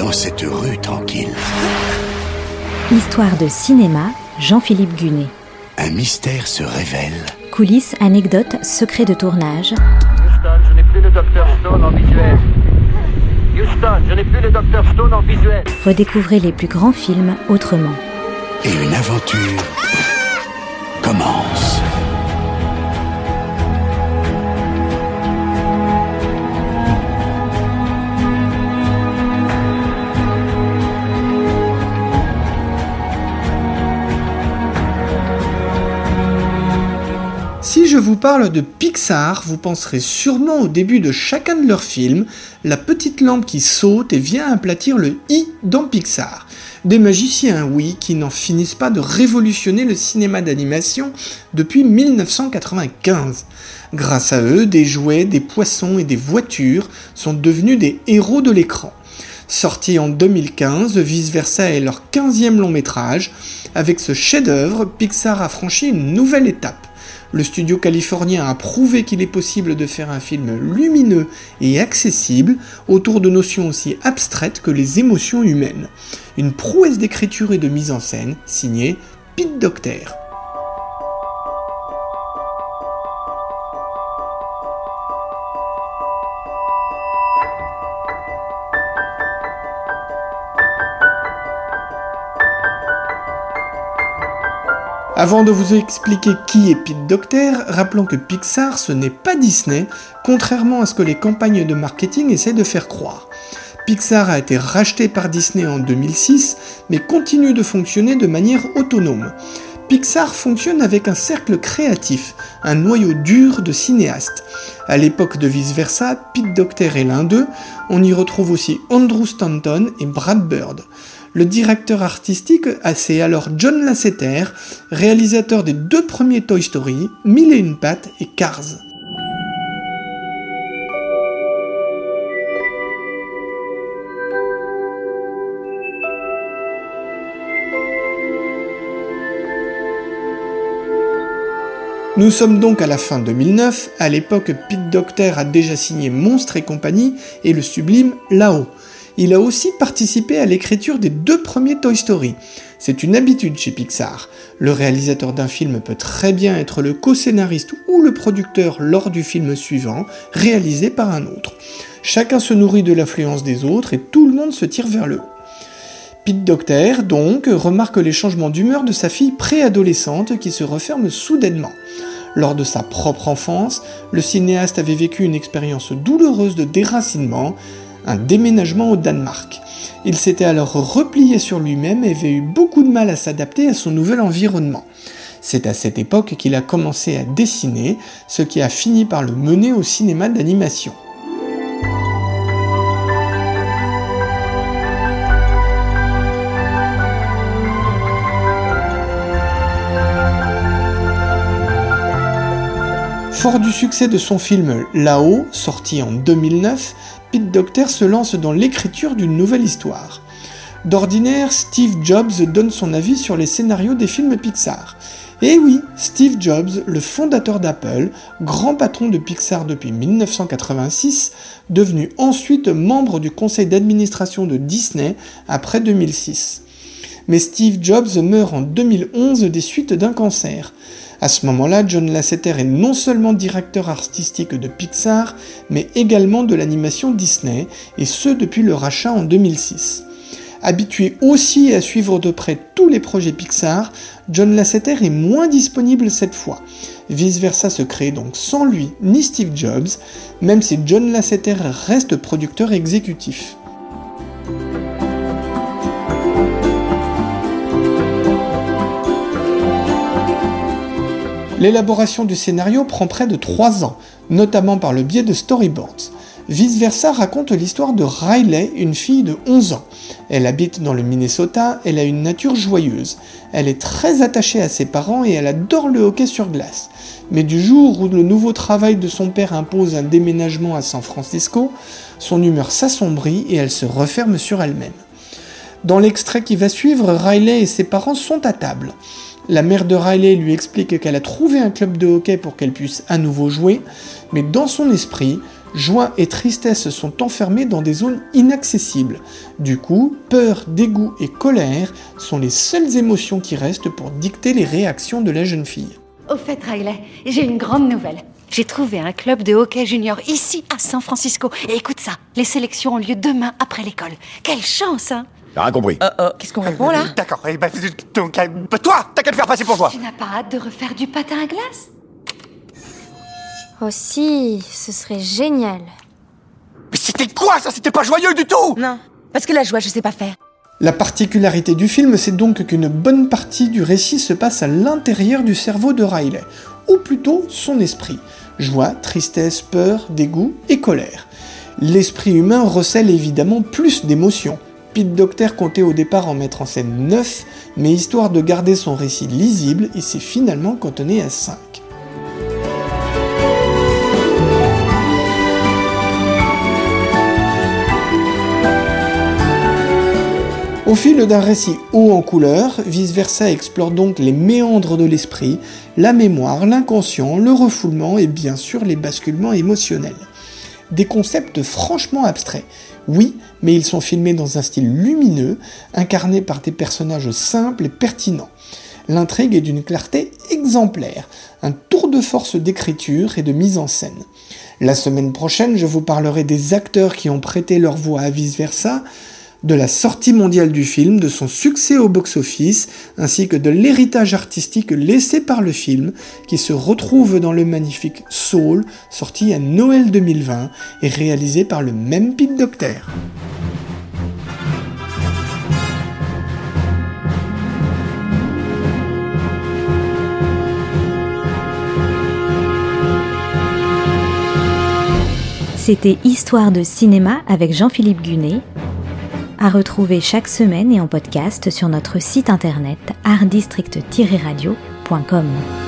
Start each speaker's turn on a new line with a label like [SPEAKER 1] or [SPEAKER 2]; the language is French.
[SPEAKER 1] dans cette rue tranquille
[SPEAKER 2] Histoire de cinéma, Jean-Philippe Gunet.
[SPEAKER 1] Un mystère se révèle.
[SPEAKER 2] Coulisses, anecdotes, secrets de tournage.
[SPEAKER 3] Houston, je n'ai plus le docteur Stone en visuel. Houston, je n'ai plus le docteur Stone en visuel.
[SPEAKER 2] Redécouvrez les plus grands films autrement.
[SPEAKER 1] Et une aventure
[SPEAKER 4] je vous parle de Pixar, vous penserez sûrement au début de chacun de leurs films, la petite lampe qui saute et vient aplatir le i dans Pixar. Des magiciens, oui, qui n'en finissent pas de révolutionner le cinéma d'animation depuis 1995. Grâce à eux, des jouets, des poissons et des voitures sont devenus des héros de l'écran. Sorti en 2015, Vice Versa est leur 15e long métrage. Avec ce chef-d'œuvre, Pixar a franchi une nouvelle étape. Le studio californien a prouvé qu'il est possible de faire un film lumineux et accessible autour de notions aussi abstraites que les émotions humaines. Une prouesse d'écriture et de mise en scène signée Pete Docter. Avant de vous expliquer qui est Pete Docter, rappelons que Pixar ce n'est pas Disney, contrairement à ce que les campagnes de marketing essaient de faire croire. Pixar a été racheté par Disney en 2006, mais continue de fonctionner de manière autonome. Pixar fonctionne avec un cercle créatif, un noyau dur de cinéastes. À l'époque de Vice Versa, Pete Docter est l'un d'eux, on y retrouve aussi Andrew Stanton et Brad Bird. Le directeur artistique, c'est alors John Lasseter, réalisateur des deux premiers Toy Story, Mille et une pattes et Cars. Nous sommes donc à la fin 2009, à l'époque Pete Docter a déjà signé Monstre et compagnie et le sublime Là-haut il a aussi participé à l'écriture des deux premiers Toy Story. C'est une habitude chez Pixar. Le réalisateur d'un film peut très bien être le co-scénariste ou le producteur lors du film suivant, réalisé par un autre. Chacun se nourrit de l'influence des autres et tout le monde se tire vers le haut. Pete Docter, donc, remarque les changements d'humeur de sa fille préadolescente qui se referme soudainement. Lors de sa propre enfance, le cinéaste avait vécu une expérience douloureuse de déracinement, un déménagement au Danemark. Il s'était alors replié sur lui-même et avait eu beaucoup de mal à s'adapter à son nouvel environnement. C'est à cette époque qu'il a commencé à dessiner, ce qui a fini par le mener au cinéma d'animation. Fort du succès de son film Là-haut, sorti en 2009, Pete Docter se lance dans l'écriture d'une nouvelle histoire. D'ordinaire, Steve Jobs donne son avis sur les scénarios des films Pixar. Et oui, Steve Jobs, le fondateur d'Apple, grand patron de Pixar depuis 1986, devenu ensuite membre du conseil d'administration de Disney après 2006. Mais Steve Jobs meurt en 2011 des suites d'un cancer. À ce moment-là, John Lasseter est non seulement directeur artistique de Pixar, mais également de l'animation Disney, et ce depuis le rachat en 2006. Habitué aussi à suivre de près tous les projets Pixar, John Lasseter est moins disponible cette fois. Vice versa se crée donc sans lui ni Steve Jobs, même si John Lasseter reste producteur exécutif. L'élaboration du scénario prend près de 3 ans, notamment par le biais de storyboards. Vice versa raconte l'histoire de Riley, une fille de 11 ans. Elle habite dans le Minnesota, elle a une nature joyeuse. Elle est très attachée à ses parents et elle adore le hockey sur glace. Mais du jour où le nouveau travail de son père impose un déménagement à San Francisco, son humeur s'assombrit et elle se referme sur elle-même. Dans l'extrait qui va suivre, Riley et ses parents sont à table. La mère de Riley lui explique qu'elle a trouvé un club de hockey pour qu'elle puisse à nouveau jouer, mais dans son esprit, Joie et tristesse sont enfermés dans des zones inaccessibles. Du coup, peur, dégoût et colère sont les seules émotions qui restent pour dicter les réactions de la jeune fille.
[SPEAKER 5] Au fait, Riley, j'ai une grande nouvelle. J'ai trouvé un club de hockey junior ici à San Francisco. Et écoute ça, les sélections ont lieu demain après l'école. Quelle chance, hein
[SPEAKER 6] J'ai rien compris.
[SPEAKER 5] Qu'est-ce qu'on répond là
[SPEAKER 7] D'accord, eh ben, donc, euh, toi, t'as qu'à te faire passer pour toi
[SPEAKER 5] Tu n'as pas hâte de refaire du patin à glace
[SPEAKER 8] Oh si, ce serait génial.
[SPEAKER 7] Mais c'était quoi ça? C'était pas joyeux du tout
[SPEAKER 9] Non, parce que la joie, je sais pas faire.
[SPEAKER 4] La particularité du film, c'est donc qu'une bonne partie du récit se passe à l'intérieur du cerveau de Riley, ou plutôt son esprit. Joie, tristesse, peur, dégoût et colère. L'esprit humain recèle évidemment plus d'émotions. Pete Docter comptait au départ en mettre en scène 9, mais histoire de garder son récit lisible, il s'est finalement cantonné à 5. Au fil d'un récit haut en couleur, Vice Versa explore donc les méandres de l'esprit, la mémoire, l'inconscient, le refoulement et bien sûr les basculements émotionnels. Des concepts franchement abstraits, oui, mais ils sont filmés dans un style lumineux, incarné par des personnages simples et pertinents. L'intrigue est d'une clarté exemplaire, un tour de force d'écriture et de mise en scène. La semaine prochaine, je vous parlerai des acteurs qui ont prêté leur voix à Vice Versa, de la sortie mondiale du film, de son succès au box-office, ainsi que de l'héritage artistique laissé par le film, qui se retrouve dans le magnifique Soul, sorti à Noël 2020 et réalisé par le même Pete Docter.
[SPEAKER 2] C'était Histoire de cinéma avec Jean-Philippe Gunet, à retrouver chaque semaine et en podcast sur notre site internet artdistrict-radio.com.